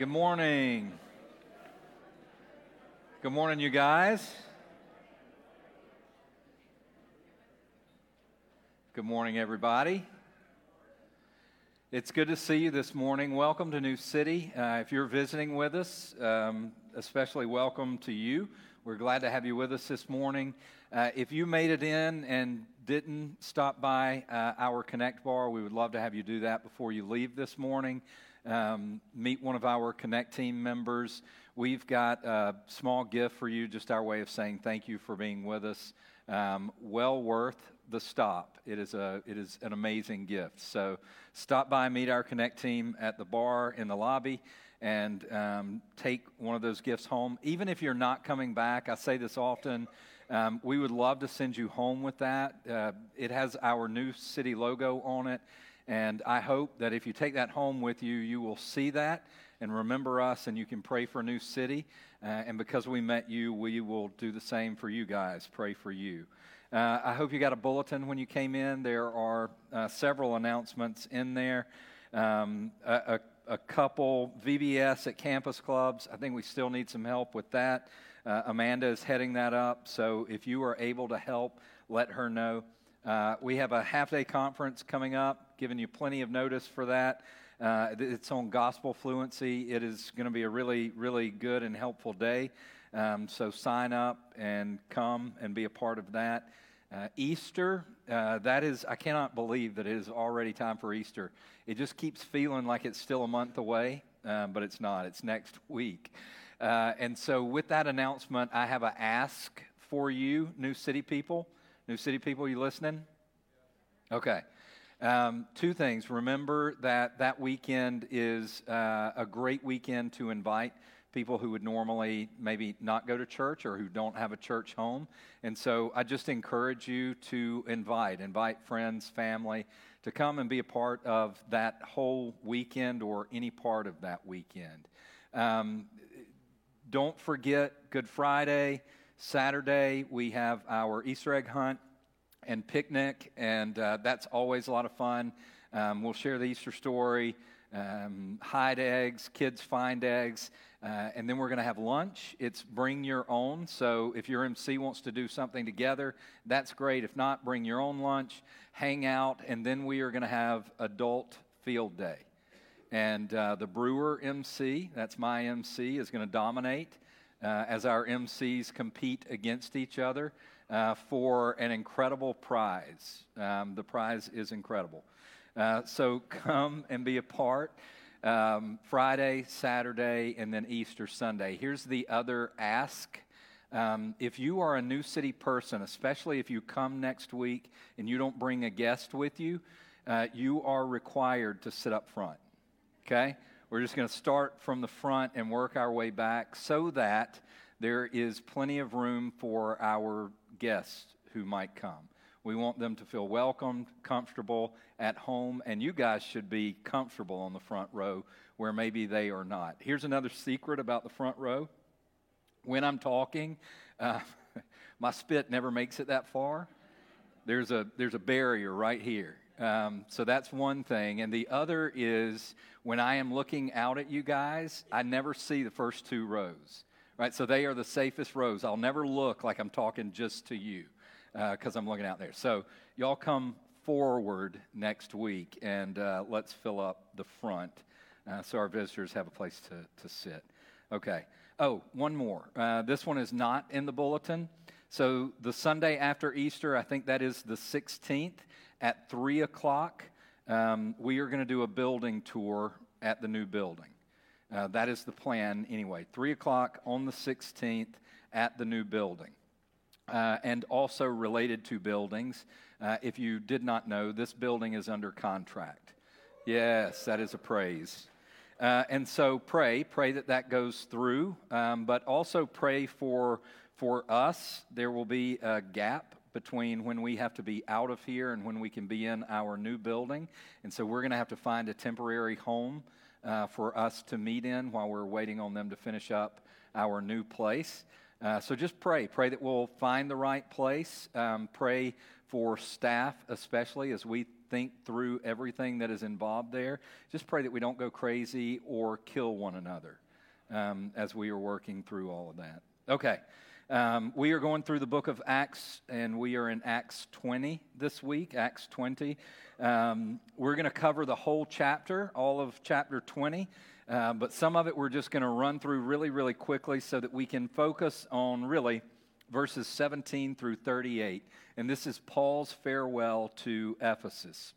Good morning. Good morning, you guys. Good morning, everybody. It's good to see you this morning. Welcome to New City. Uh, if you're visiting with us, um, especially welcome to you. We're glad to have you with us this morning. Uh, if you made it in and didn't stop by uh, our Connect bar, we would love to have you do that before you leave this morning. Um, meet one of our Connect team members. We've got a small gift for you, just our way of saying thank you for being with us. Um, well worth the stop. It is, a, it is an amazing gift. So stop by, meet our Connect team at the bar in the lobby, and um, take one of those gifts home. Even if you're not coming back, I say this often. Um, we would love to send you home with that. Uh, it has our new city logo on it. And I hope that if you take that home with you, you will see that and remember us, and you can pray for New City. Uh, and because we met you, we will do the same for you guys. Pray for you. Uh, I hope you got a bulletin when you came in. There are uh, several announcements in there. Um, a, a, a, couple VBS at campus clubs. I think we still need some help with that. Uh, Amanda is heading that up. So if you are able to help, let her know. Uh, we have a half day conference coming up, giving you plenty of notice for that. Uh, it's on gospel fluency. It is going to be a really, really good and helpful day. Um, so sign up and come and be a part of that. Uh, Easter, uh, that is, I cannot believe that it is already time for Easter. It just keeps feeling like it's still a month away, um, but it's not. It's next week. Uh, and so, with that announcement, I have an ask for you, New City people. New City people, you listening? Okay. Um, two things. Remember that that weekend is uh, a great weekend to invite people who would normally maybe not go to church or who don't have a church home. And so I just encourage you to invite, invite friends, family to come and be a part of that whole weekend or any part of that weekend. Um, don't forget Good Friday, Saturday, we have our Easter egg hunt and picnic, and uh, that's always a lot of fun. Um, we'll share the Easter story, um, hide eggs, kids find eggs. Uh, and then we're going to have lunch. It's bring your own. So if your MC wants to do something together, that's great. If not, bring your own lunch, hang out, and then we are going to have adult field day. And uh, the brewer MC, that's my MC, is going to dominate uh, as our MCs compete against each other uh, for an incredible prize. Um, the prize is incredible. Uh, so come and be a part um, Friday, Saturday, and then Easter Sunday. Here's the other ask. Um, if you are a New City person, especially if you come next week and you don't bring a guest with you, uh, you are required to sit up front. Okay? We're just going to start from the front and work our way back so that there is plenty of room for our guests who might come. We want them to feel welcomed, comfortable at home, and you guys should be comfortable on the front row where maybe they are not. Here's another secret about the front row. When I'm talking, uh, my spit never makes it that far. There's a, there's a barrier right here. Um, so that's one thing. And the other is when I am looking out at you guys, I never see the first two rows. Right? So they are the safest rows. I'll never look like I'm talking just to you because uh, I'm looking out there. So, y'all come forward next week and uh, let's fill up the front uh, so our visitors have a place to, to sit. Okay. Oh, one more. Uh, this one is not in the bulletin. So, the Sunday after Easter, I think that is the 16th at 3 o'clock, um, we are going to do a building tour at the new building. Uh, that is the plan anyway. 3 o'clock on the 16th at the new building uh, and also related to buildings. Uh, if you did not know, this building is under contract. Yes, that is a praise. Uh, and so pray, pray that that goes through, um, but also pray for, for us. There will be a gap between when we have to be out of here and when we can be in our new building. And so we're going to have to find a temporary home uh, for us to meet in while we're waiting on them to finish up our new place. Uh, so just pray. Pray that we'll find the right place. Um, pray for staff, especially as we think through everything that is involved there. Just pray that we don't go crazy or kill one another um, as we are working through all of that. Okay. Um, we are going through the book of Acts, and we are in Acts 20 this week, Acts 20. Um, we're going to cover the whole chapter, all of chapter 20, uh, but some of it we're just going to run through really, really quickly so that we can focus on really verses 17 through 38. And this is Paul's farewell to Ephesus.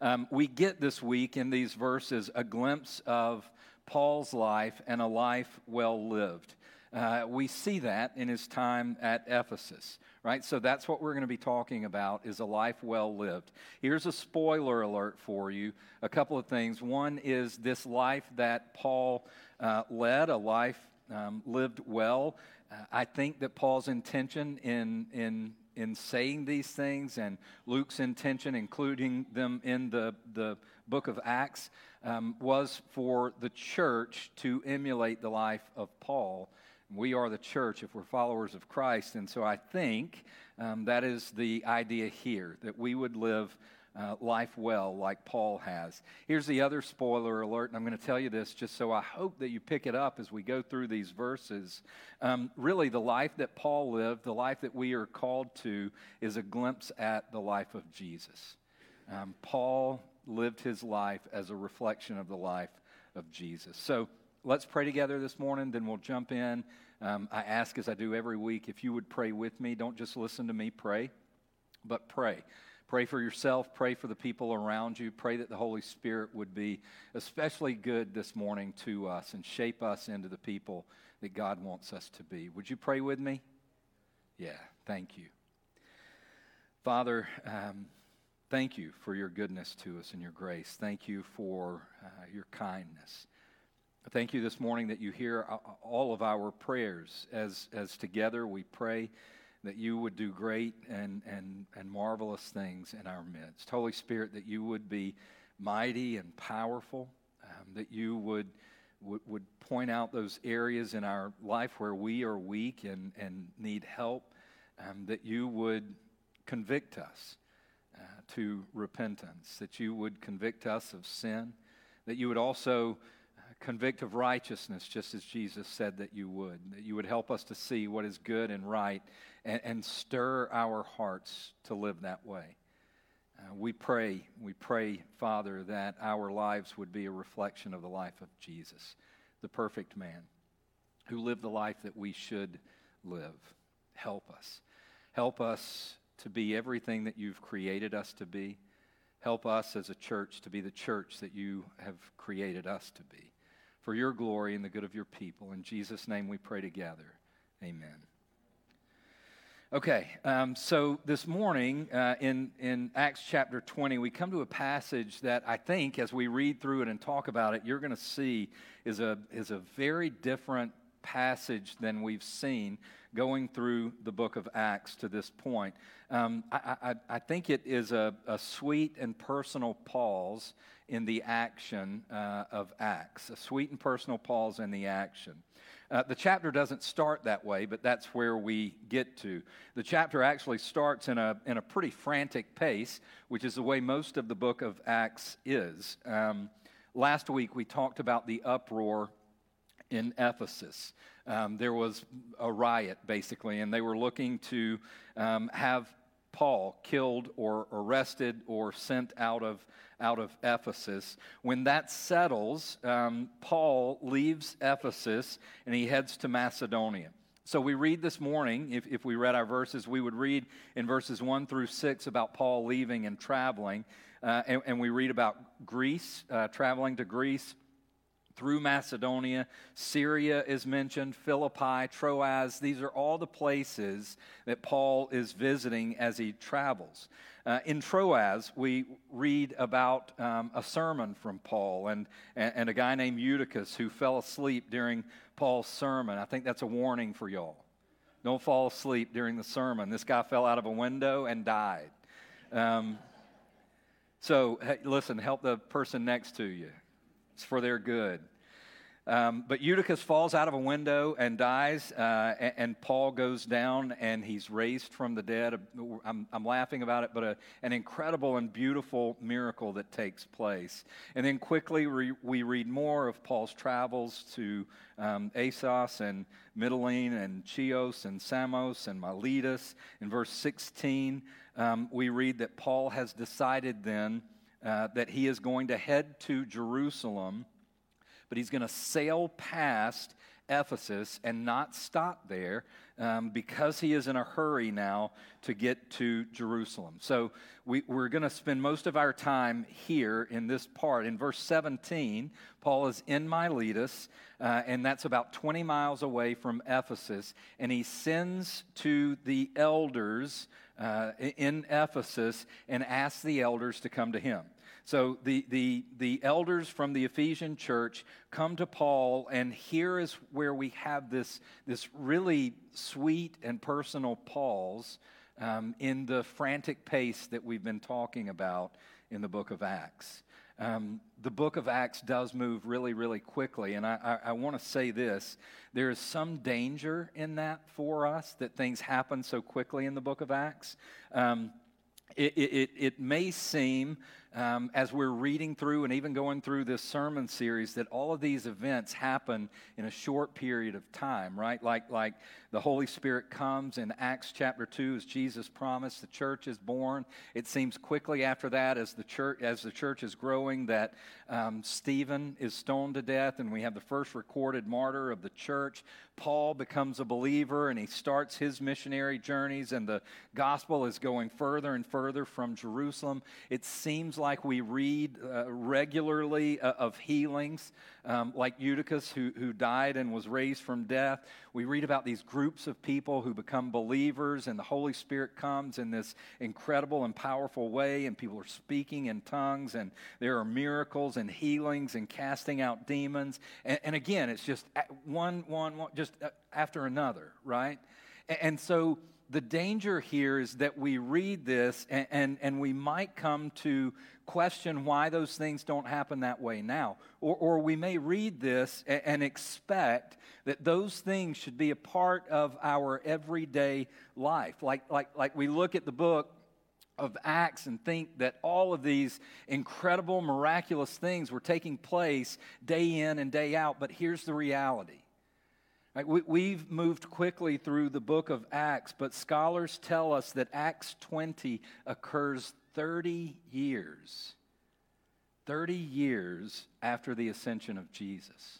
Um, we get this week in these verses a glimpse of Paul's life and a life well lived. Uh, we see that in his time at Ephesus, right? So that's what we're going to be talking about is a life well lived. Here's a spoiler alert for you. A couple of things. One is this life that Paul uh, led, a life um, lived well. Uh, I think that Paul's intention in, in, in saying these things and Luke's intention, including them in the, the book of Acts, um, was for the church to emulate the life of Paul we are the church if we're followers of Christ. And so I think um, that is the idea here that we would live uh, life well like Paul has. Here's the other spoiler alert, and I'm going to tell you this just so I hope that you pick it up as we go through these verses. Um, really, the life that Paul lived, the life that we are called to, is a glimpse at the life of Jesus. Um, Paul lived his life as a reflection of the life of Jesus. So, let's pray together this morning, then we'll jump in. Um, I ask, as I do every week, if you would pray with me. Don't just listen to me pray, but pray. Pray for yourself, pray for the people around you. Pray that the Holy Spirit would be especially good this morning to us and shape us into the people that God wants us to be. Would you pray with me? Yeah, thank you. Father, um, thank you for your goodness to us and your grace. Thank you for uh, your kindness. Thank you this morning that you hear all of our prayers as, as together we pray that you would do great and, and, and marvelous things in our midst. Holy Spirit, that you would be mighty and powerful, um, that you would, would, would point out those areas in our life where we are weak and, and need help, um, that you would convict us uh, to repentance, that you would convict us of sin, that you would also convict of righteousness, just as Jesus said that you would, that you would help us to see what is good and right and, and stir our hearts to live that way. Uh, we pray, we pray, Father, that our lives would be a reflection of the life of Jesus, the perfect man who lived the life that we should live. Help us. Help us to be everything that you've created us to be. Help us as a church to be the church that you have created us to be for your glory and the good of your people. In Jesus' name we pray together. Amen. Okay, um, so this morning uh, in, in Acts chapter 20, we come to a passage that I think, as we read through it and talk about it, you're going to see is a, is a very different passage than we've seen going through the book of Acts to this point. Um, I, I, I, think it is a, a sweet and personal pause in the action uh, of Acts, a sweet and personal pause in the action. Uh, the chapter doesn't start that way, but that's where we get to. The chapter actually starts in a, in a pretty frantic pace, which is the way most of the book of Acts is. Um, last week we talked about the uproar in Ephesus. Um, there was a riot, basically, and they were looking to um, have Paul killed or arrested or sent out of, out of Ephesus. When that settles, um, Paul leaves Ephesus and he heads to Macedonia. So we read this morning, if, if we read our verses, we would read in verses 1 through 6 about Paul leaving and traveling. Uh, and, and, we read about Greece, uh, traveling to Greece through Macedonia. Syria is mentioned, Philippi, Troas. These are all the places that Paul is visiting as he travels. Uh, in Troas, we read about um, a sermon from Paul and, and a guy named Eutychus who fell asleep during Paul's sermon. I think that's a warning for y'all. Don't fall asleep during the sermon. This guy fell out of a window and died. Um, so, hey, listen, help the person next to you. It's for their good. Um, but Eutychus falls out of a window and dies, uh, and, and, Paul goes down and he's raised from the dead. I'm, I'm laughing about it, but a, an incredible and beautiful miracle that takes place. And then quickly we, we read more of Paul's travels to um, Assos and Mytilene and Chios and Samos and Miletus. In verse 16, um, we read that Paul has decided then uh, that he is going to head to Jerusalem but he's going to sail past Ephesus and not stop there um, because he is in a hurry now to get to Jerusalem. So we, are going to spend most of our time here in this part. In verse 17, Paul is in Miletus, uh, and that's about 20 miles away from Ephesus, and he sends to the elders uh, in Ephesus and asks the elders to come to him. So the, the, the elders from the Ephesian church come to Paul, and here is where we have this, this really sweet and personal pause um, in the frantic pace that we've been talking about in the book of Acts. Um, the book of Acts does move really, really quickly. And I, I, I want to say this there is some danger in that for us that things happen so quickly in the book of Acts. Um, it, it, it, may seem um, as we're reading through and even going through this sermon series that all of these events happen in a short period of time, right? Like, like the Holy Spirit comes in Acts chapter 2 as Jesus promised, the church is born. It seems quickly after that, as the church, as the church is growing, that um, Stephen is stoned to death, and we have the first recorded martyr of the church. Paul becomes a believer and he starts his missionary journeys, and the gospel is going further and further from Jerusalem. It seems like we read uh, regularly uh, of healings, um, like Eutychus, who, who died and was raised from death. We read about these groups of people who become believers, and the Holy Spirit comes in this incredible and powerful way, and people are speaking in tongues, and there are miracles and healings and casting out demons. And, and again, it's just one, one, one, just uh, after another, right? And, and so the danger here is that we read this and, and, and, we might come to question why those things don't happen that way now. Or, or we may read this and, and expect that those things should be a part of our everyday life. Like, like, like we look at the book of Acts and think that all of these incredible, miraculous things were taking place day in and day out. But here's the reality Right, we, have moved quickly through the book of Acts, but scholars tell us that Acts 20 occurs 30 years, 30 years after the ascension of Jesus.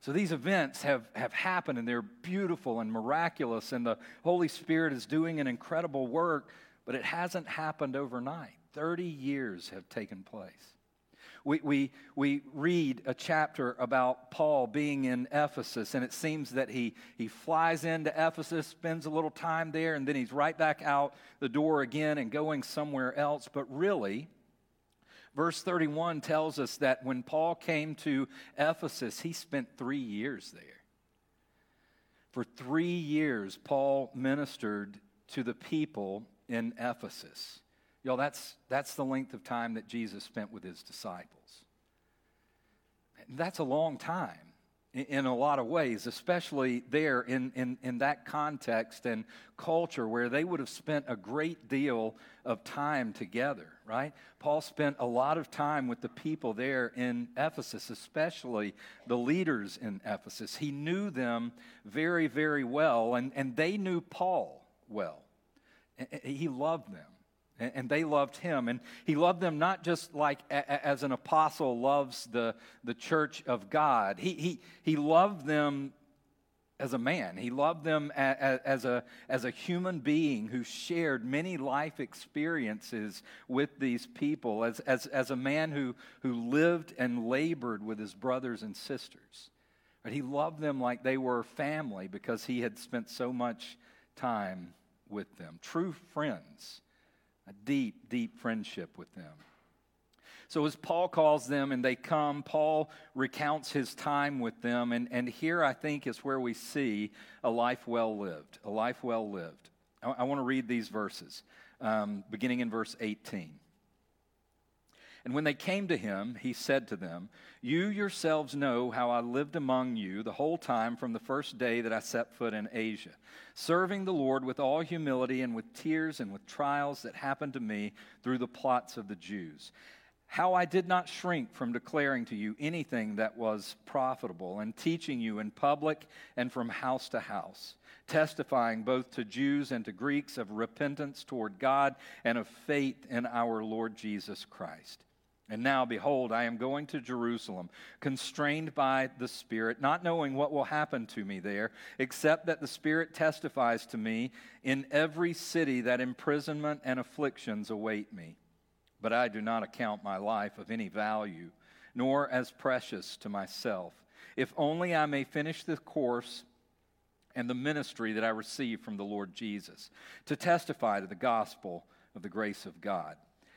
So these events have, have happened and they're beautiful and miraculous, and the Holy Spirit is doing an incredible work, but it hasn't happened overnight. 30 years have taken place we, we, we read a chapter about Paul being in Ephesus, and it seems that he, he flies into Ephesus, spends a little time there, and then he's right back out the door again and going somewhere else. But really, verse 31 tells us that when Paul came to Ephesus, he spent three years there. For three years, Paul ministered to the people in Ephesus. Y'all, that's, that's the length of time that Jesus spent with his disciples. That's a long time in, a lot of ways, especially there in, in, in that context and culture where they would have spent a great deal of time together, right? Paul spent a lot of time with the people there in Ephesus, especially the leaders in Ephesus. He knew them very, very well, and, and they knew Paul well. He loved them and they loved him. And he loved them not just like as an apostle loves the, the church of god. He, he, he loved them as a man. He loved them as a, as a human being who shared many life experiences with these people as, as, as a man who, who lived and labored with his brothers and sisters. But he loved them like they were family because he had spent so much time with them. True friends a deep, deep friendship with them. So, as Paul calls them and they come, Paul recounts his time with them. And, and here I think is where we see a life well lived. A life well lived. I, I want to read these verses, um, beginning in verse 18. And when they came to him, he said to them, You yourselves know how I lived among you the whole time from the first day that I set foot in Asia, serving the Lord with all humility and with tears and with trials that happened to me through the plots of the Jews. How I did not shrink from declaring to you anything that was profitable and teaching you in public and from house to house testifying both to Jews and to Greeks of repentance toward God and of faith in our Lord Jesus Christ. And now, behold, I am going to Jerusalem, constrained by the Spirit, not knowing what will happen to me there, except that the Spirit testifies to me in every city that imprisonment and afflictions await me. But I do not account my life of any value, nor as precious to myself, if only I may finish the course and the ministry that I received from the Lord Jesus, to testify to the gospel of the grace of God.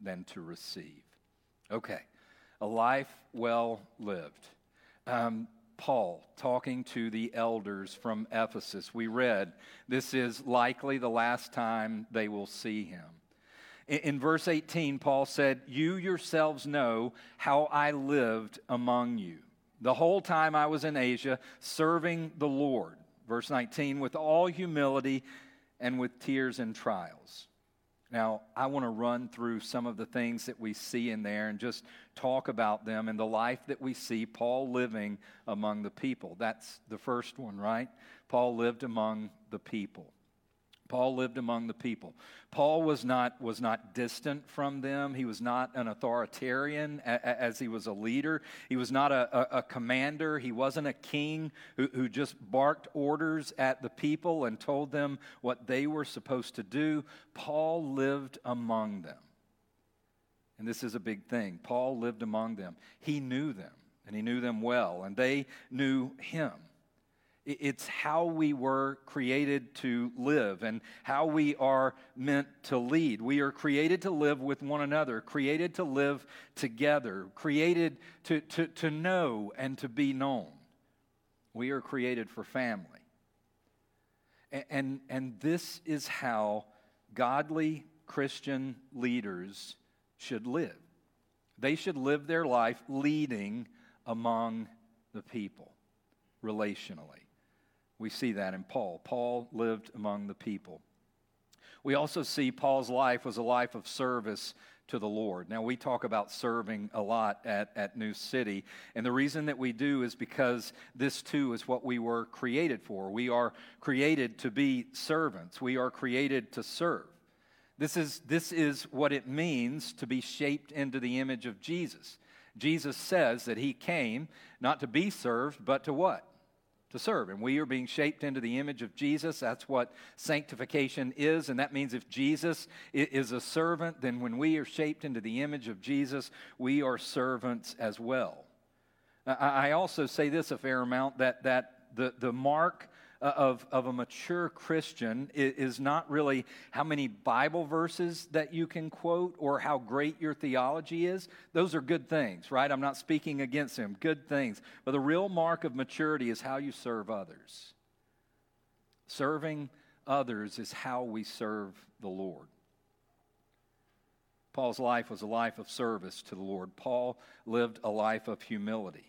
than to receive. Okay, a life well lived. Um, Paul talking to the elders from Ephesus. We read, This is likely the last time they will see him. In, in verse 18, Paul said, You yourselves know how I lived among you the whole time I was in Asia, serving the Lord. Verse 19, with all humility and with tears and trials. Now, I want to run through some of the things that we see in there and just talk about them and the life that we see Paul living among the people. That's the first one, right? Paul lived among the people. Paul lived among the people. Paul was not, was not distant from them. He was not an authoritarian as he was a leader. He was not a, a, a commander. He wasn't a king who, who just barked orders at the people and told them what they were supposed to do. Paul lived among them. And this is a big thing. Paul lived among them. He knew them, and he knew them well, and they knew him. It's how we were created to live and how we are meant to lead. We are created to live with one another, created to live together, created to, to, to know and to be known. We are created for family. And, and, and this is how godly Christian leaders should live. They should live their life leading among the people relationally. We see that in Paul. Paul lived among the people. We also see Paul's life was a life of service to the Lord. Now, we talk about serving a lot at, at New City, and the reason that we do is because this too is what we were created for. We are created to be servants, we are created to serve. This is, this is what it means to be shaped into the image of Jesus. Jesus says that he came not to be served, but to what? To serve. And we are being shaped into the image of Jesus. That's what sanctification is. And that means if Jesus is a servant, then when we are shaped into the image of Jesus, we are servants as well. I also say this a fair amount that, that the, the mark Uh, of, of a mature Christian is not really how many Bible verses that you can quote or how great your theology is. Those are good things, right? I'm not speaking against them, good things. But the real mark of maturity is how you serve others. Serving others is how we serve the Lord. Paul's life was a life of service to the Lord. Paul lived a life of humility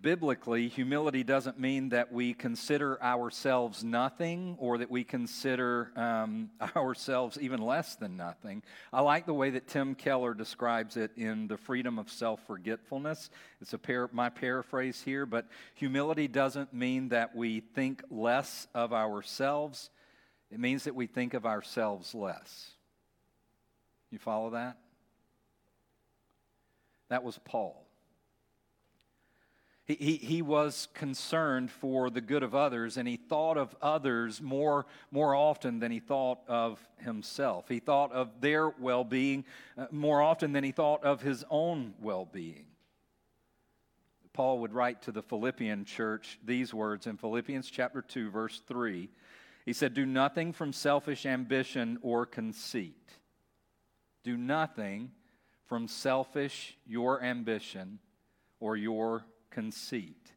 biblically, humility doesn't mean that we consider ourselves nothing or that we consider um, ourselves even less than nothing. I like the way that Tim Keller describes it in The Freedom of Self Forgetfulness. It's a par- my paraphrase here, but humility doesn't mean that we think less of ourselves, it means that we think of ourselves less. You follow that? That was Paul. He, he, was concerned for the good of others, and he thought of others more, more often than he thought of himself. He thought of their well being uh, more often than he thought of his own well being. Paul would write to the Philippian church these words in Philippians chapter 2, verse 3. He said, Do nothing from selfish ambition or conceit. Do nothing from selfish your ambition or your conceit.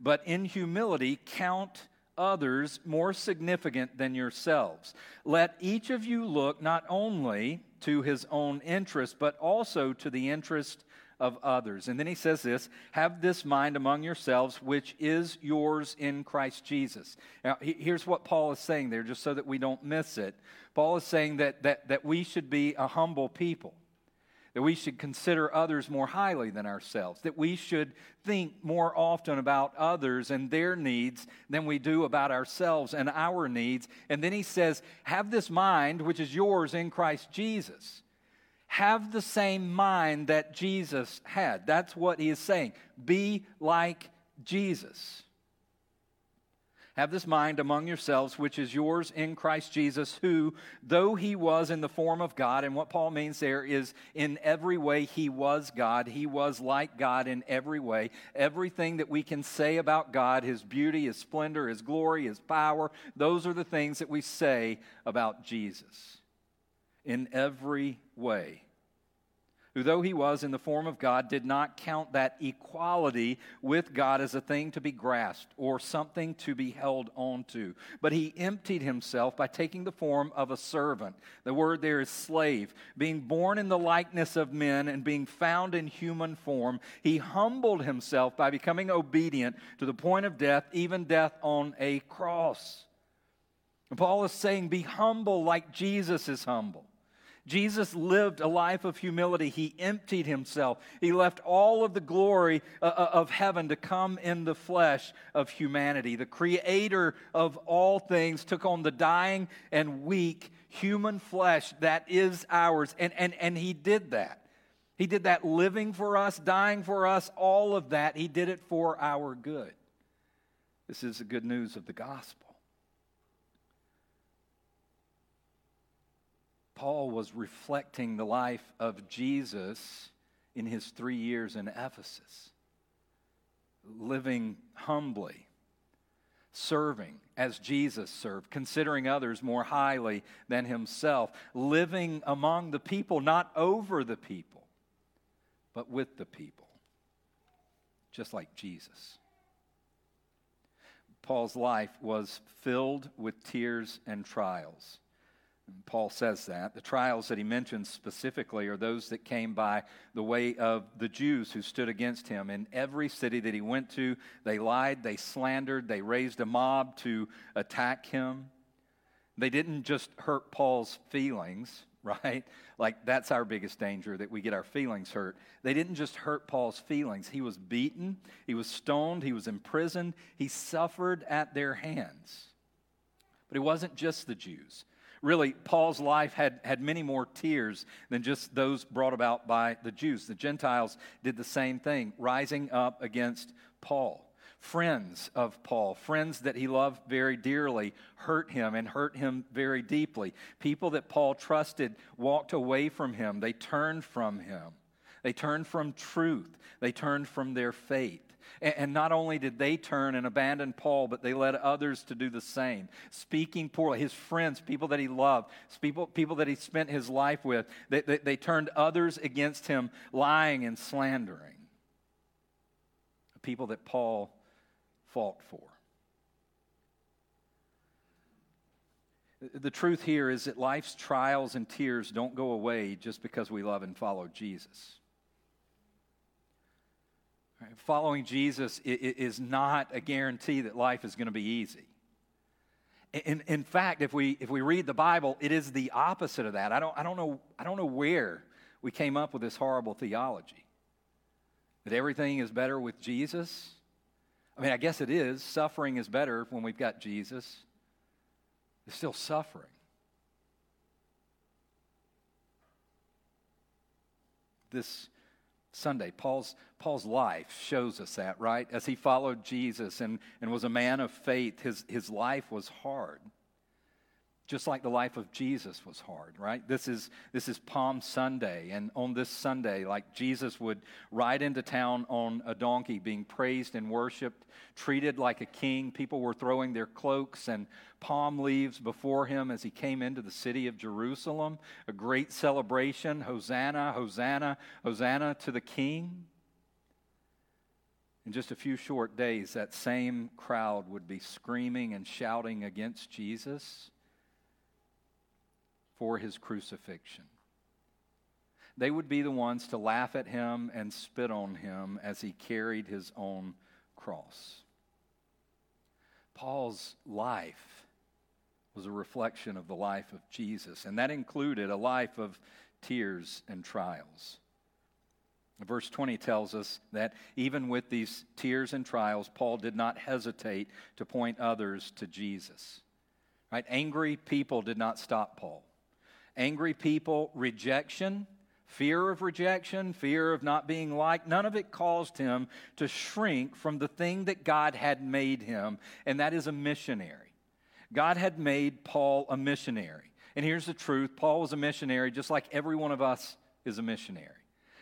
But in humility, count others more significant than yourselves. Let each of you look not only to his own interest, but also to the interest of others. And then he says this have this mind among yourselves, which is yours in Christ Jesus. Now, here's what Paul is saying there, just so that we don't miss it. Paul is saying that, that, that we should be a humble people that we should consider others more highly than ourselves, that we should think more often about others and their needs than we do about ourselves and our needs. And then he says, Have this mind which is yours in Christ Jesus. Have the same mind that Jesus had. That's what he is saying. Be like Jesus. Have this mind among yourselves, which is yours in Christ Jesus, who, though he was in the form of God, and what Paul means there is in every way he was God, he was like God in every way. Everything that we can say about God, his beauty, his splendor, his glory, his power, those are the things that we say about Jesus. In every way who, though he was in the form of God, did not count that equality with God as a thing to be grasped or something to be held onto. But he emptied himself by taking the form of a servant. The word there is slave. Being born in the likeness of men and being found in human form, he humbled himself by becoming obedient to the point of death, even death on a cross. And Paul is saying, Be humble like Jesus is humble. Jesus lived a life of humility. He emptied himself. He left all of the glory uh, uh, of heaven to come in the flesh of humanity. The creator of all things took on the dying and weak human flesh that is ours. And, and, and he did that. He did that living for us, dying for us, all of that. He did it for our good. This is the good news of the gospel. Paul was reflecting the life of Jesus in his three years in Ephesus, living humbly, serving as Jesus served, considering others more highly than himself, living among the people, not over the people, but with the people, just like Jesus. Paul's life was filled with tears and trials. Paul says that. The trials that he mentions specifically are those that came by the way of the Jews who stood against him. In every city that he went to, they lied, they slandered, they raised a mob to attack him. They didn't just hurt Paul's feelings, right? Like that's our biggest danger, that we get our feelings hurt. They didn't just hurt Paul's feelings. He was beaten, he was stoned, he was imprisoned, he suffered at their hands. But it wasn't just the Jews really, Paul's life had, had many more tears than just those brought about by the Jews. The Gentiles did the same thing, rising up against Paul. Friends of Paul, friends that he loved very dearly, hurt him and hurt him very deeply. People that Paul trusted walked away from him, they turned from him. They turned from truth, they turned from their faith. And not only did they turn and abandon Paul, but they led others to do the same. Speaking poorly, his friends, people that he loved, people, people that he spent his life with, they, they, they turned others against him, lying and slandering. People that Paul fought for. The truth here is that life's trials and tears don't go away just because we love and follow Jesus. Following Jesus is not a guarantee that life is going to be easy. In, in fact, if we, if we read the Bible, it is the opposite of that. I don't, I, don't know, I don't know where we came up with this horrible theology that everything is better with Jesus. I mean, I guess it is. Suffering is better when we've got Jesus. There's still suffering. This Sunday. Paul's, Paul's life shows us that, right? As he followed Jesus and, and was a man of faith, his, his life was hard just like the life of Jesus was hard, right? This is, this is Palm Sunday, and on this Sunday, like Jesus would ride into town on a donkey, being praised and worshiped, treated like a king. People were throwing their cloaks and palm leaves before him as he came into the city of Jerusalem. A great celebration Hosanna, Hosanna, Hosanna to the King. In just a few short days, that same crowd would be screaming and shouting against Jesus for his crucifixion. They would be the ones to laugh at him and spit on him as he carried his own cross. Paul's life was a reflection of the life of Jesus, and that included a life of tears and trials. Verse 20 tells us that even with these tears and trials, Paul did not hesitate to point others to Jesus. Right? Angry people did not stop Paul angry people, rejection, fear of rejection, fear of not being liked, none of it caused him to shrink from the thing that God had made him, and that is a missionary. God had made Paul a missionary. And here's the truth Paul was a missionary just like every one of us is a missionary.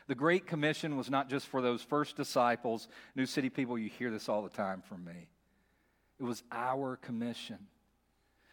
The Great Commission was not just for those first disciples. New City people, you hear this all the time from me. It was our commission.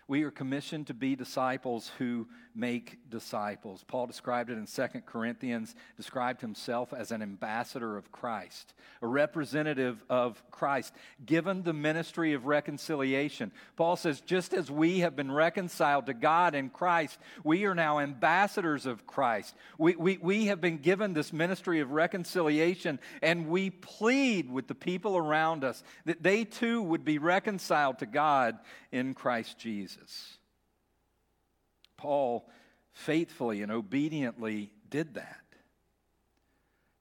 We are commissioned to be disciples who make disciples. Paul described it in 2 Corinthians, described himself as an ambassador of Christ, a representative of Christ, given the ministry of reconciliation. Paul says, just as we have been reconciled to God in Christ, we are now ambassadors of Christ. We, we, we have been given this ministry of reconciliation, and we plead with the people around us that they too would be reconciled to God in Christ Jesus. Paul faithfully and obediently did that.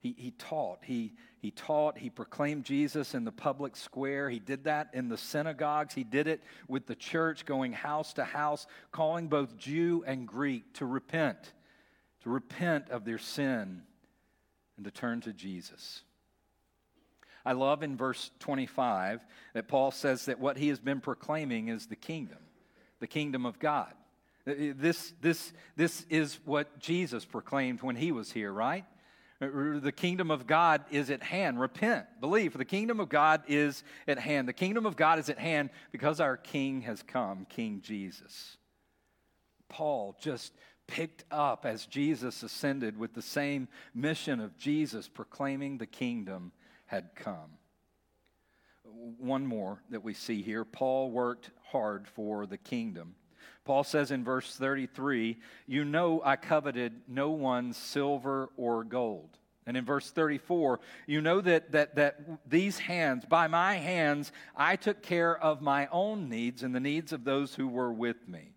He, he taught, he, he taught, he proclaimed Jesus in the public square. He did that in the synagogues. He did it with the church, going house to house, calling both Jew and Greek to repent, to repent of their sin and to turn to Jesus. I love in verse 25 that Paul says that what he has been proclaiming is the kingdom, the kingdom of God. Uh, this, this, this is what Jesus proclaimed when he was here, right? Uh, the kingdom of God is at hand. Repent, believe, for the kingdom of God is at hand. The kingdom of God is at hand because our King has come, King Jesus. Paul just picked up as Jesus ascended with the same mission of Jesus proclaiming the kingdom had come. One more that we see here Paul worked hard for the kingdom. Paul says in verse 33, You know I coveted no one's silver or gold. And in verse 34, you know that, that, that these hands, by my hands, I took care of my own needs and the needs of those who were with me.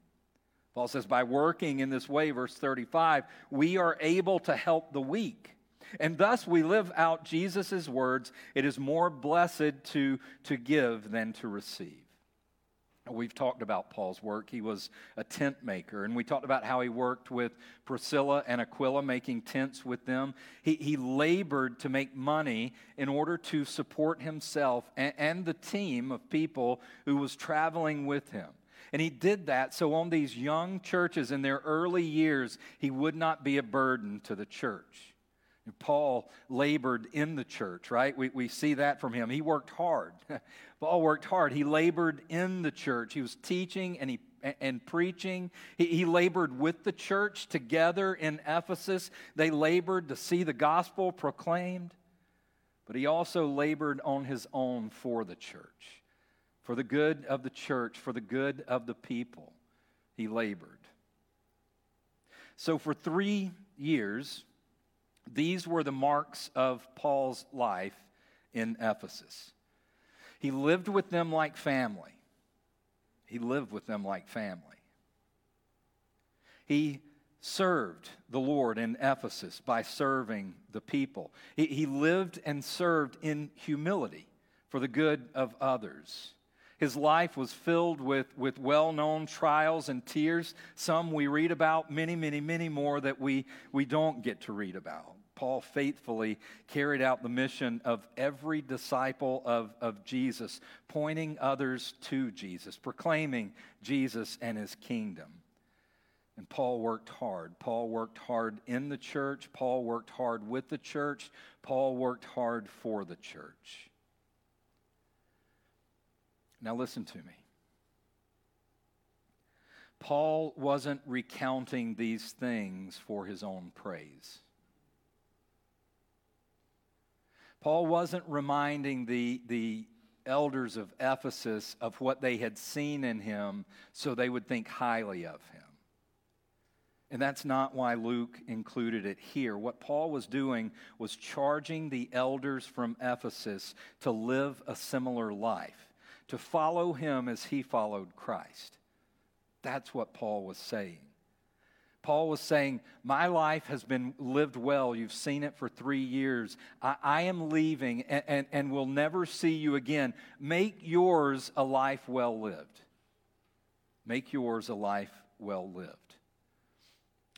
Paul says, by working in this way, verse 35, we are able to help the weak. And thus we live out Jesus' words it is more blessed to, to give than to receive. We've talked about Paul's work. He was a tent maker, and we talked about how he worked with Priscilla and Aquila, making tents with them. He, he labored to make money in order to support himself and, and the team of people who was traveling with him. And he did that so on these young churches in their early years, he would not be a burden to the church. Paul labored in the church, right? We, we see that from him. He worked hard. Paul worked hard. He labored in the church. He was teaching and he and preaching. He, he, labored with the church together in Ephesus. They labored to see the gospel proclaimed, but he also labored on his own for the church, for the good of the church, for the good of the people. he labored. So, for three years, these were the marks of Paul's life in Ephesus. He lived with them like family. He lived with them like family. He served the Lord in Ephesus by serving the people. He, he lived and served in humility for the good of others. His life was filled with, with well known trials and tears. Some we read about, many, many, many more that we, we don't get to read about. Paul faithfully carried out the mission of every disciple of, of Jesus, pointing others to Jesus, proclaiming Jesus and his kingdom. And Paul worked hard. Paul worked hard in the church. Paul worked hard with the church. Paul worked hard for the church. Now, listen to me. Paul wasn't recounting these things for his own praise. Paul wasn't reminding the, the elders of Ephesus of what they had seen in him so they would think highly of him. And that's not why Luke included it here. What Paul was doing was charging the elders from Ephesus to live a similar life, to follow him as he followed Christ. That's what Paul was saying. Paul was saying, My life has been lived well. You've seen it for three years. I, I am leaving and, and, and will never see you again. Make yours a life well lived. Make yours a life well lived.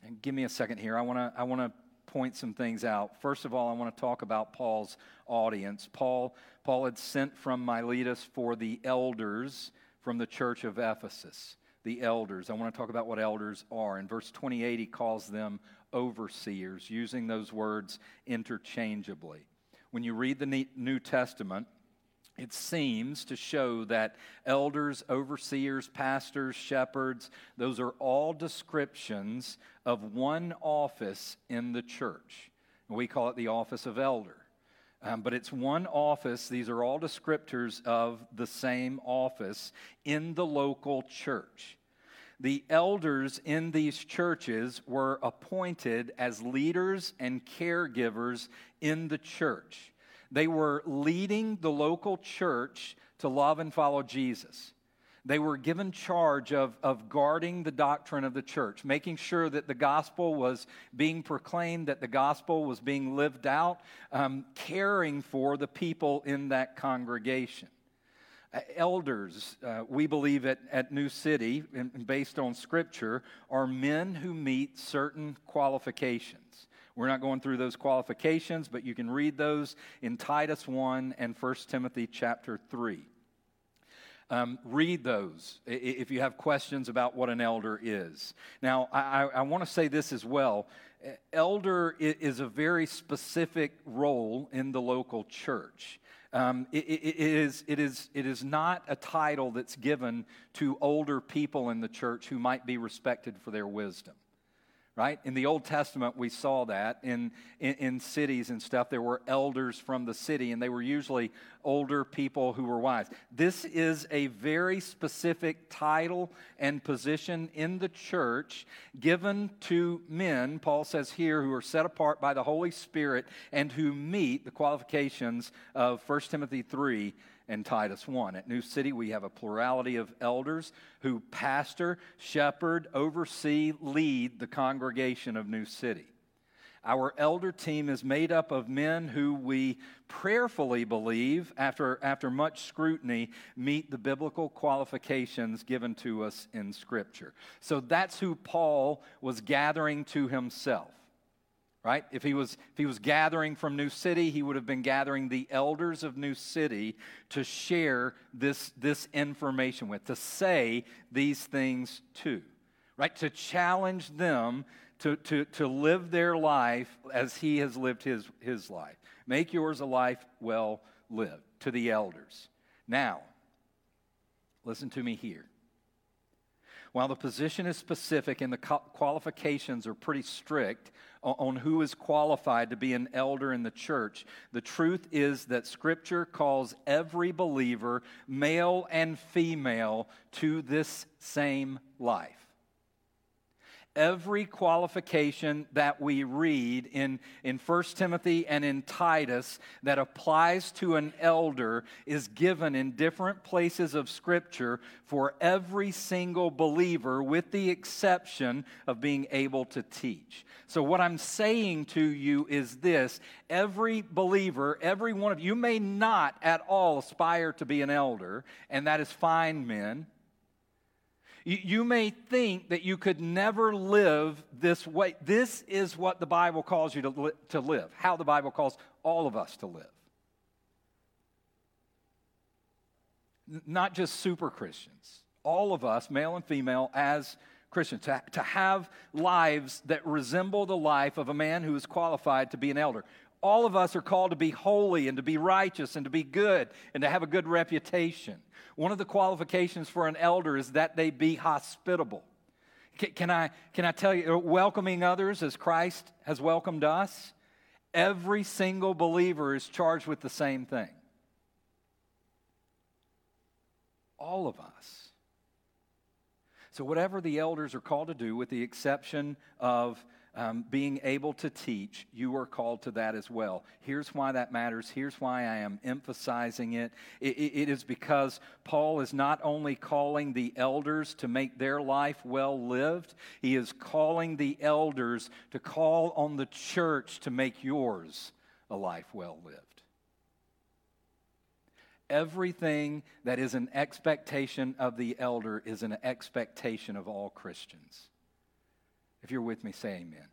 And give me a second here. I want to I want to point some things out. First of all, I want to talk about Paul's audience. Paul Paul had sent from Miletus for the elders from the church of Ephesus the elders. I want to talk about what elders are. In verse 28, he calls them overseers, using those words interchangeably. When you read the New Testament, it seems to show that elders, overseers, pastors, shepherds, those are all descriptions of one office in the church. We call it the office of elder. Um, but it's one office. These are all descriptors of the same office in the local church. The elders in these churches were appointed as leaders and caregivers in the church. They were leading the local church to love and follow Jesus. They were given charge of, of guarding the doctrine of the church, making sure that the gospel was being proclaimed, that the gospel was being lived out, um, caring for the people in that congregation. Uh, elders, uh, we believe at, at New City, and based on Scripture, are men who meet certain qualifications. We're not going through those qualifications, but you can read those in Titus 1 and 1 Timothy chapter 3. Um, read those if you have questions about what an elder is. Now, I, I want to say this as well. Elder is a very specific role in the local church. Um, it, it, it, is, it, is, it is not a title that's given to older people in the church who might be respected for their wisdom right? In the Old Testament, we saw that in, in, in, cities and stuff. There were elders from the city, and they were usually older people who were wise. This is a very specific title and position in the church given to men, Paul says here, who are set apart by the Holy Spirit and who meet the qualifications of 1 Timothy 3 and Titus 1. At New City, we have a plurality of elders who pastor, shepherd, oversee, lead the congregation of New City. Our elder team is made up of men who we prayerfully believe, after, after much scrutiny, meet the biblical qualifications given to us in Scripture. So that's who Paul was gathering to himself right? If he was if he was gathering from New City, he would have been gathering the elders of New City to share this this information with, to say these things to, right? To challenge them to, to, to live their life as he has lived his, his life. Make yours a life well lived to the elders. Now, listen to me here. While the position is specific and the qualifications are pretty strict, on who is qualified to be an elder in the church. The truth is that Scripture calls every believer, male and female, to this same life. Every qualification that we read in, in 1 Timothy and in Titus that applies to an elder is given in different places of Scripture for every single believer, with the exception of being able to teach. So, what I'm saying to you is this every believer, every one of you may not at all aspire to be an elder, and that is fine, men. You, may think that you could never live this way. This is what the Bible calls you to, li- to live, how the Bible calls all of us to live. N- not just super Christians, all of us, male and female, as Christians, to, to have lives that resemble the life of a man who is qualified to be an elder. All of us are called to be holy and to be righteous and to be good and to have a good reputation. One of the qualifications for an elder is that they be hospitable. Can, I, can I tell you, uh, welcoming others as Christ has welcomed us? Every single believer is charged with the same thing. All of us. So, whatever the elders are called to do, with the exception of um, being able to teach, you are called to that as well. Here's why that matters. Here's why I am emphasizing it. It, it. it is because Paul is not only calling the elders to make their life well lived, he is calling the elders to call on the church to make yours a life well lived. Everything that is an expectation of the elder is an expectation of all Christians. If you're with me, say amen.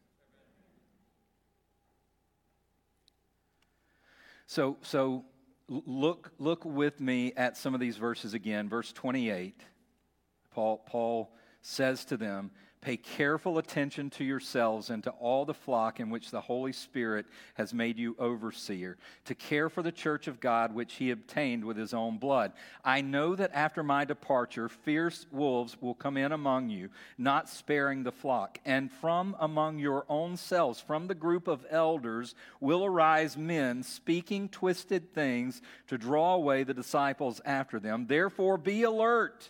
So, so look, look with me at some of these verses again. Verse 28, Paul, Paul says to them, Pay careful attention to yourselves and to all the flock in which the Holy Spirit has made you overseer, to care for the church of God which he obtained with his own blood. I know that after my departure, fierce wolves will come in among you, not sparing the flock. And from among your own selves, from the group of elders, will arise men speaking twisted things to draw away the disciples after them. Therefore, be alert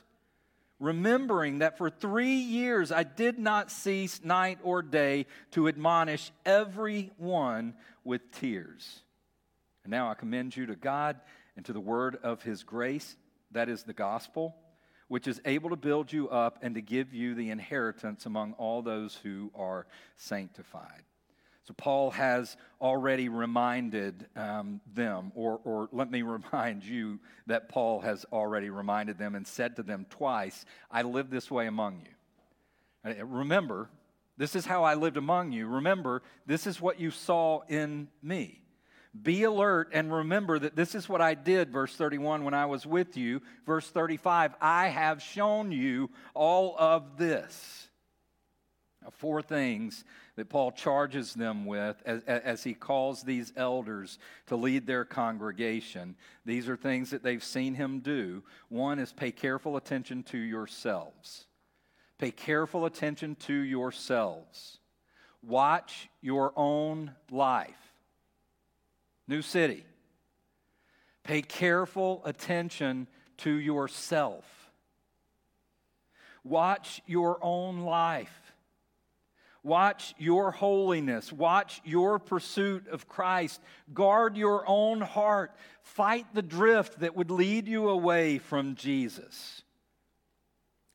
remembering that for three years I did not cease night or day to admonish everyone with tears. And now I commend you to God and to the word of his grace, that is the gospel, which is able to build you up and to give you the inheritance among all those who are sanctified. So, Paul has already reminded um, them, or, or let me remind you that Paul has already reminded them and said to them twice, I live this way among you. Remember, this is how I lived among you. Remember, this is what you saw in me. Be alert and remember that this is what I did, verse 31, when I was with you. Verse 35, I have shown you all of this. Four things that Paul charges them with as, as, he calls these elders to lead their congregation. These are things that they've seen him do. One is pay careful attention to yourselves. Pay careful attention to yourselves. Watch your own life. New City. Pay careful attention to yourself. Watch your own life. Watch your holiness. Watch your pursuit of Christ. Guard your own heart. Fight the drift that would lead you away from Jesus.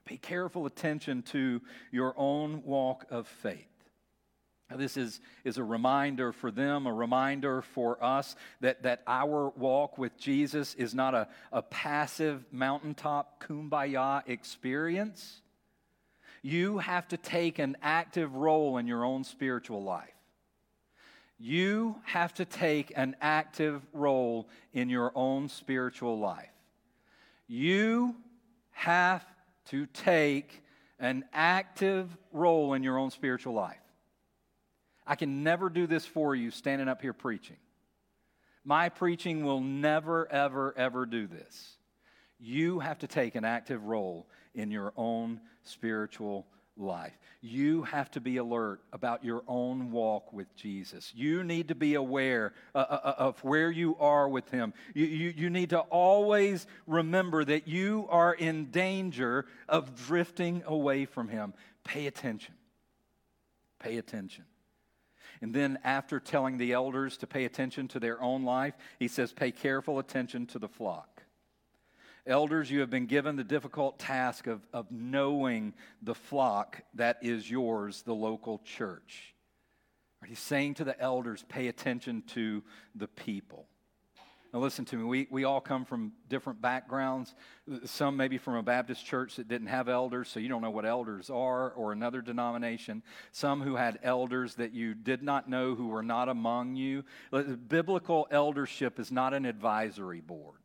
Pay careful attention to your own walk of faith. This is, is a reminder for them, a reminder for us that, that our walk with Jesus is not a, a passive mountaintop kumbaya experience you have to take an active role in your own spiritual life. You have to take an active role in your own spiritual life. You have to take an active role in your own spiritual life. I can never do this for you standing up here preaching. My preaching will never, ever, ever do this. You have to take an active role in your own spiritual life. You have to be alert about your own walk with Jesus. You need to be aware uh, uh, uh, of where you are with Him. You, you, you need to always remember that you are in danger of drifting away from Him. Pay attention. Pay attention. And then, after telling the elders to pay attention to their own life, he says, Pay careful attention to the flock. Elders, you have been given the difficult task of, of knowing the flock that is yours, the local church. He's saying to the elders, Pay attention to the people. Now, listen to me. We, we all come from different backgrounds. Some maybe from a Baptist church that didn't have elders, so you don't know what elders are, or another denomination. Some who had elders that you did not know who were not among you. Biblical eldership is not an advisory board.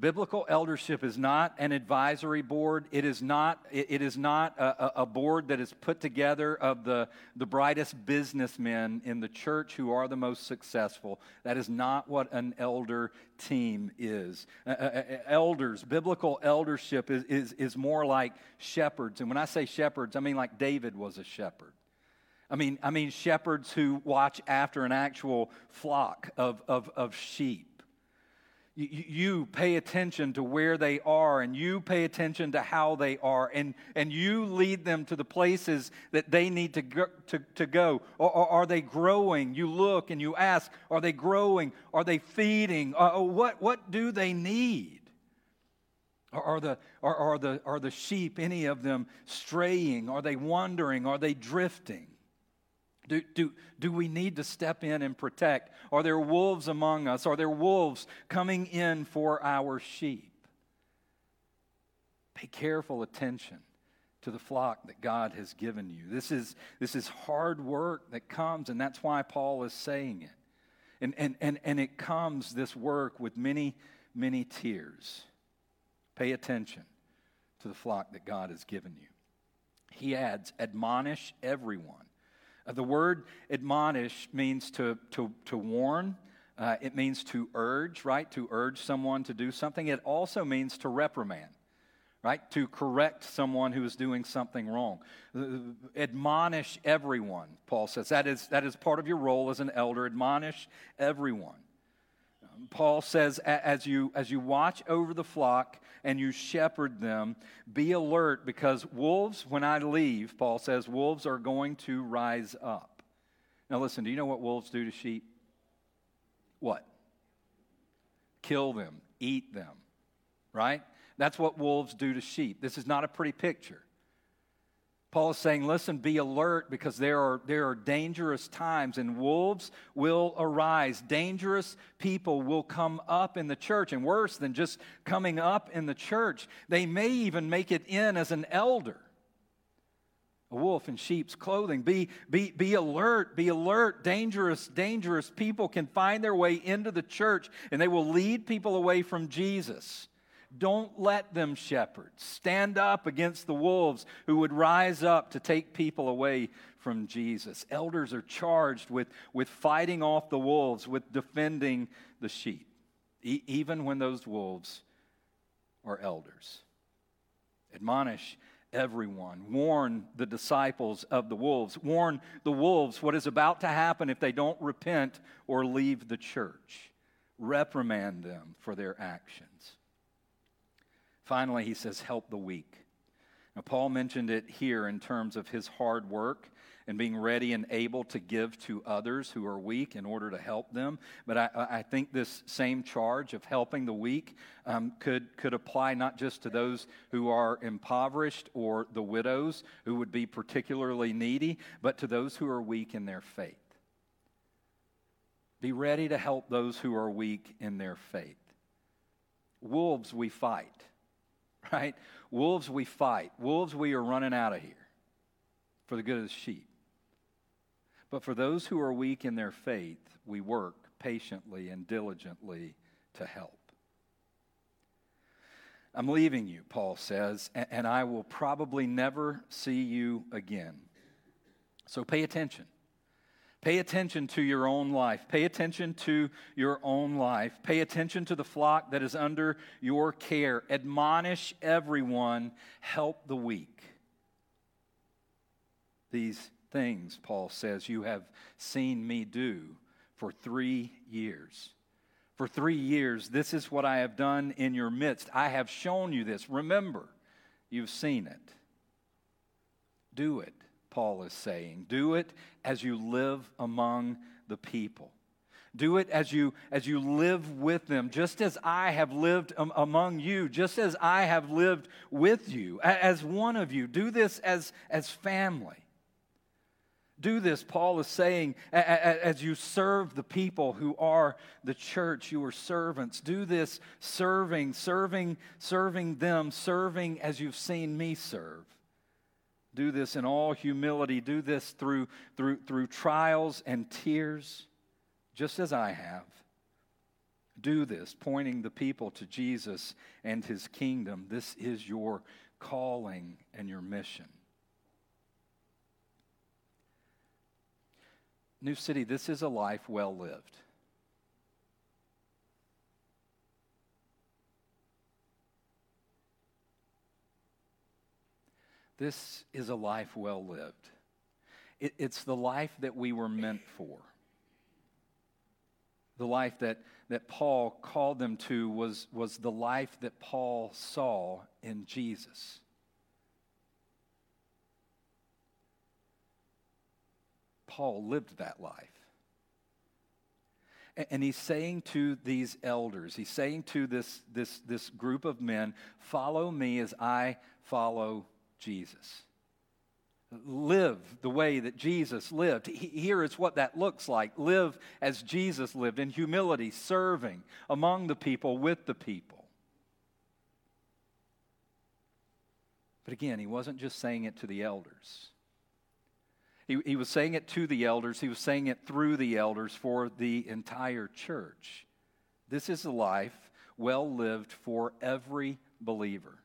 Biblical eldership is not an advisory board. It is not, it is not a, a, board that is put together of the, the brightest businessmen in the church who are the most successful. That is not what an elder team is. Uh, elders, biblical eldership is, is, is more like shepherds. And when I say shepherds, I mean like David was a shepherd. I mean, I mean shepherds who watch after an actual flock of, of, of sheep you pay attention to where they are and you pay attention to how they are and, and you lead them to the places that they need to go. To, to go. Or, or are they growing? You look and you ask, are they growing? Are they feeding? Uh, what, what do they need? Are, are, the, are, are, the, are the sheep, any of them, straying? Are they wandering? Are they drifting? Do, do, do we need to step in and protect? Are there wolves among us? Are there wolves coming in for our sheep? Pay careful attention to the flock that God has given you. This is, this is hard work that comes, and that's why Paul is saying it. And, and, and, and it comes, this work, with many, many tears. Pay attention to the flock that God has given you. He adds, admonish everyone the word admonish means to, to, to warn. Uh, it means to urge, right? To urge someone to do something. It also means to reprimand, right? To correct someone who is doing something wrong. Uh, admonish everyone, Paul says. That is, that is part of your role as an elder. Admonish everyone. Paul says, as you, as you watch over the flock and you shepherd them, be alert because wolves, when I leave, Paul says, wolves are going to rise up. Now, listen, do you know what wolves do to sheep? What? Kill them, eat them, right? That's what wolves do to sheep. This is not a pretty picture. Paul is saying, listen, be alert because there are, there are dangerous times and wolves will arise. Dangerous people will come up in the church. And worse than just coming up in the church, they may even make it in as an elder. A wolf in sheep's clothing. Be, be, be alert, be alert. Dangerous, dangerous people can find their way into the church and they will lead people away from Jesus. Don't let them shepherd. Stand up against the wolves who would rise up to take people away from Jesus. Elders are charged with, with fighting off the wolves, with defending the sheep, e- even when those wolves are elders. Admonish everyone. Warn the disciples of the wolves. Warn the wolves what is about to happen if they don't repent or leave the church. Reprimand them for their actions. Finally, he says, help the weak. Now, Paul mentioned it here in terms of his hard work and being ready and able to give to others who are weak in order to help them. But I, I think this same charge of helping the weak um, could, could apply not just to those who are impoverished or the widows who would be particularly needy, but to those who are weak in their faith. Be ready to help those who are weak in their faith. Wolves we fight right? Wolves we fight. Wolves we are running out of here for the good of the sheep. But for those who are weak in their faith, we work patiently and diligently to help. I'm leaving you, Paul says, and I will probably never see you again. So pay attention. Pay attention to your own life. Pay attention to your own life. Pay attention to the flock that is under your care. Admonish everyone. Help the weak. These things, Paul says, you have seen me do for three years. For three years, this is what I have done in your midst. I have shown you this. Remember, you've seen it. Do it Paul is saying. Do it as you live among the people. Do it as you, as you live with them, just as I have lived am- among you, just as I have lived with you, as one of you. Do this as, as family. Do this, Paul is saying, as you serve the people who are the church, you are servants. Do this serving, serving, serving them, serving as you've seen me serve. Do this in all humility. Do this through, through, through trials and tears just as I have. Do this, pointing the people to Jesus and his kingdom. This is your calling and your mission. New City, this is a life well lived. This is a life well lived. It, it's the life that we were meant for the life that, that Paul called them to was, was the life that Paul saw in Jesus. Paul lived that life. And he's saying to these elders, he's saying to this, this, this group of men, follow me as I follow Jesus live the way that Jesus lived. Here is what that looks like live as Jesus lived in humility, serving among the people, with the people. But again, he wasn't just saying it to the elders. He, he was saying it to the elders, he was saying it through the elders for the entire church. This is a life well lived for every believer.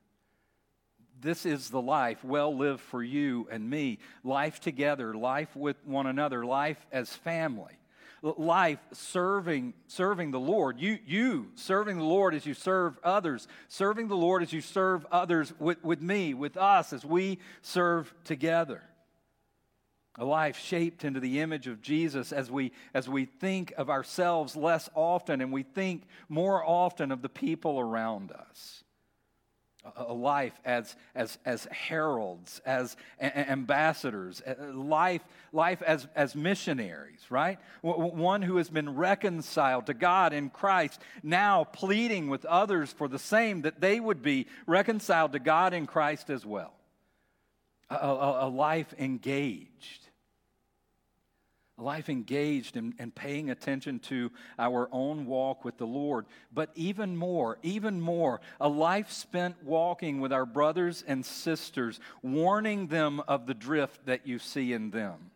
This is the life well lived for you and me. Life together, life with one another, life as family. Life serving, serving the Lord. You, you serving the Lord as you serve others. Serving the Lord as you serve others with, with me, with us, as we serve together. A life shaped into the image of Jesus as we, as we think of ourselves less often and we think more often of the people around us a life as, as, as heralds, as ambassadors, life, life as, as missionaries, right? One who has been reconciled to God in Christ, now pleading with others for the same, that they would be reconciled to God in Christ as well. A, a, a life engaged a life engaged and, and paying attention to our own walk with the Lord. But even more, even more, a life spent walking with our brothers and sisters, warning them of the drift that you see in them.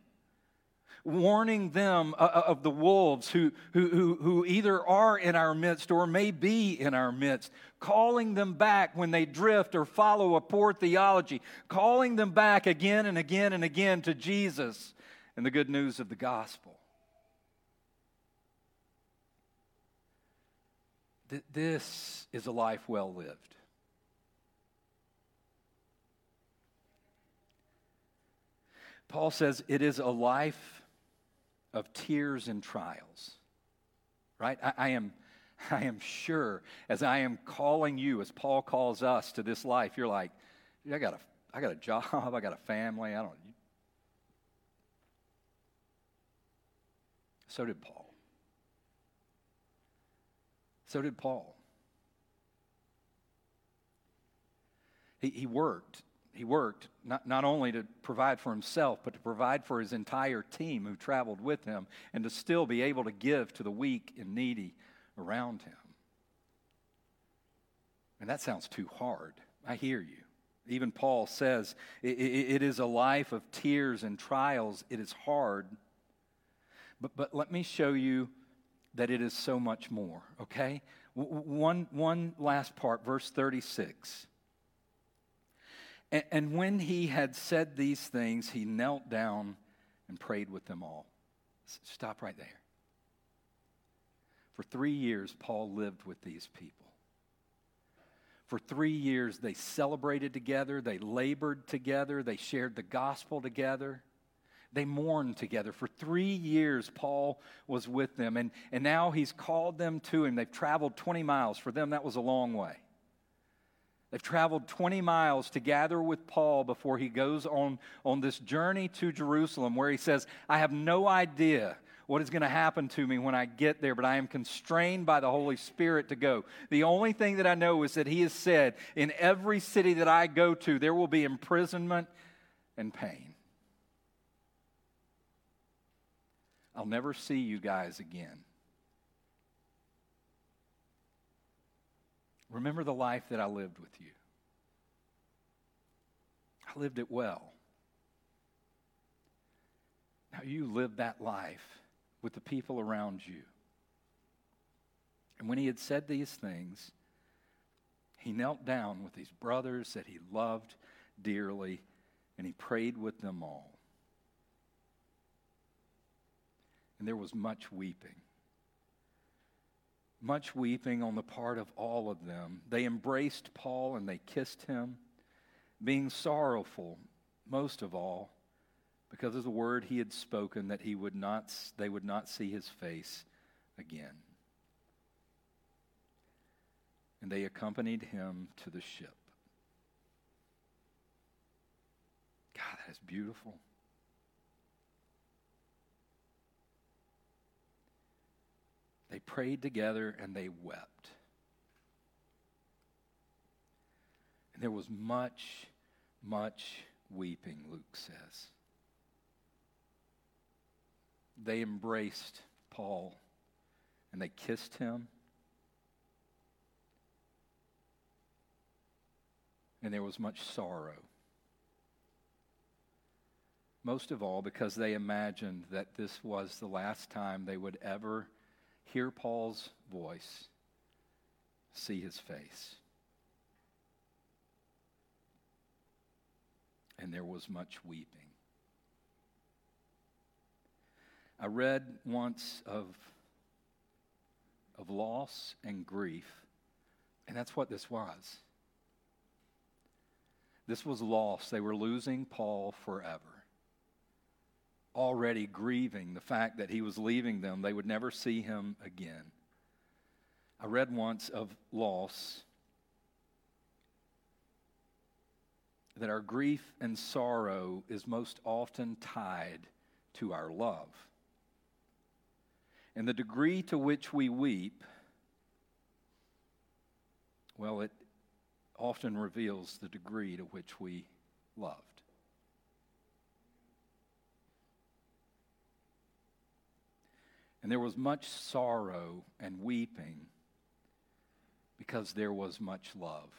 Warning them uh, uh, of the wolves who, who, who, who either are in our midst or may be in our midst, calling them back when they drift or follow a poor theology, calling them back again and again and again to Jesus and the good news of the gospel. This is a life well lived. Paul says it is a life of tears and trials. Right? I, I, am, I am sure as I am calling you, as Paul calls us to this life, you're like, I got a, I got a job, I got a family, I don't, So did Paul. So did Paul. He, he worked. He worked not, not only to provide for himself, but to provide for his entire team who traveled with him and to still be able to give to the weak and needy around him. And that sounds too hard. I hear you. Even Paul says it, it, it is a life of tears and trials. It is hard. But, but let me show you that it is so much more, okay? One, one last part, verse 36. And, and when he had said these things, he knelt down and prayed with them all. Stop right there. For three years, Paul lived with these people. For three years, they celebrated together, they labored together, they shared the gospel together. They mourned together. For three years, Paul was with them, and, and now he's called them to him. They've traveled 20 miles. For them, that was a long way. They've traveled 20 miles to gather with Paul before he goes on, on this journey to Jerusalem, where he says, I have no idea what is going to happen to me when I get there, but I am constrained by the Holy Spirit to go. The only thing that I know is that he has said, In every city that I go to, there will be imprisonment and pain. I'll never see you guys again. Remember the life that I lived with you. I lived it well. Now you live that life with the people around you. And when he had said these things, he knelt down with these brothers that he loved dearly, and he prayed with them all. And there was much weeping much weeping on the part of all of them. They embraced Paul and they kissed him, being sorrowful most of all because of the word he had spoken that he would not, they would not see his face again. And they accompanied him to the ship. God, that is beautiful. They prayed together and they wept. And there was much, much weeping, Luke says. They embraced Paul and they kissed him. And there was much sorrow. Most of all, because they imagined that this was the last time they would ever hear Paul's voice, see his face. And there was much weeping. I read once of, of loss and grief, and that's what this was. This was loss. They were losing Paul forever already grieving the fact that he was leaving them. They would never see him again. I read once of loss that our grief and sorrow is most often tied to our love. And the degree to which we weep, well, it often reveals the degree to which we love. And there was much sorrow and weeping because there was much love.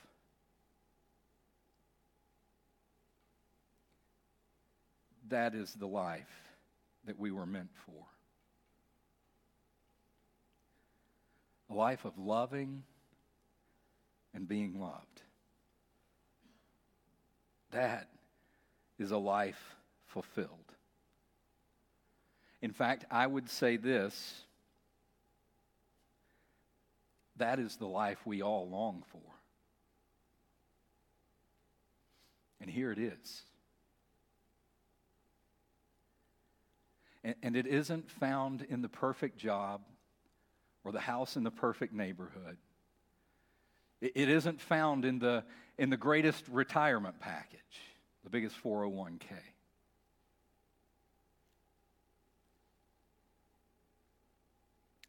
That is the life that we were meant for. A life of loving and being loved. That is a life fulfilled. In fact, I would say this that is the life we all long for. And here it is. And, and, it isn't found in the perfect job or the house in the perfect neighborhood. It, it isn't found in the, in the greatest retirement package, the biggest 401k.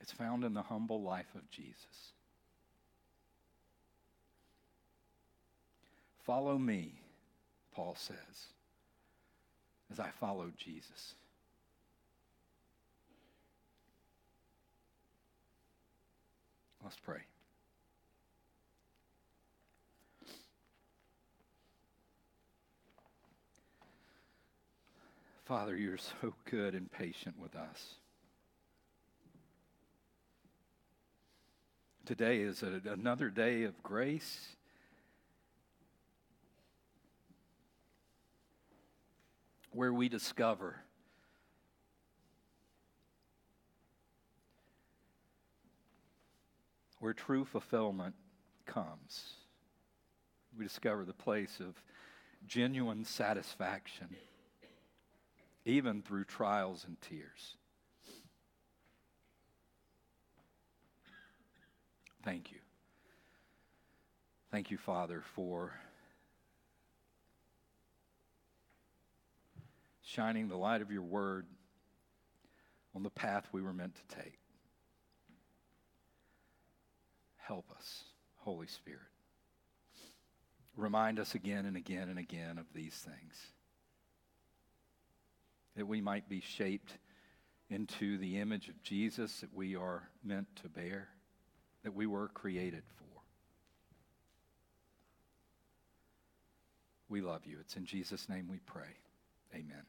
It's found in the humble life of Jesus. Follow me, Paul says, as I follow Jesus. Let's pray. Father, you're so good and patient with us. Today is a, another day of grace. Where we discover where true fulfillment comes. We discover the place of genuine satisfaction, even through trials and tears. Thank you. Thank you, Father, for shining the light of your word on the path we were meant to take. Help us, Holy Spirit. Remind us again and again and again of these things. That we might be shaped into the image of Jesus that we are meant to bear, that we were created for. We love you. It's in Jesus' name we pray. Amen.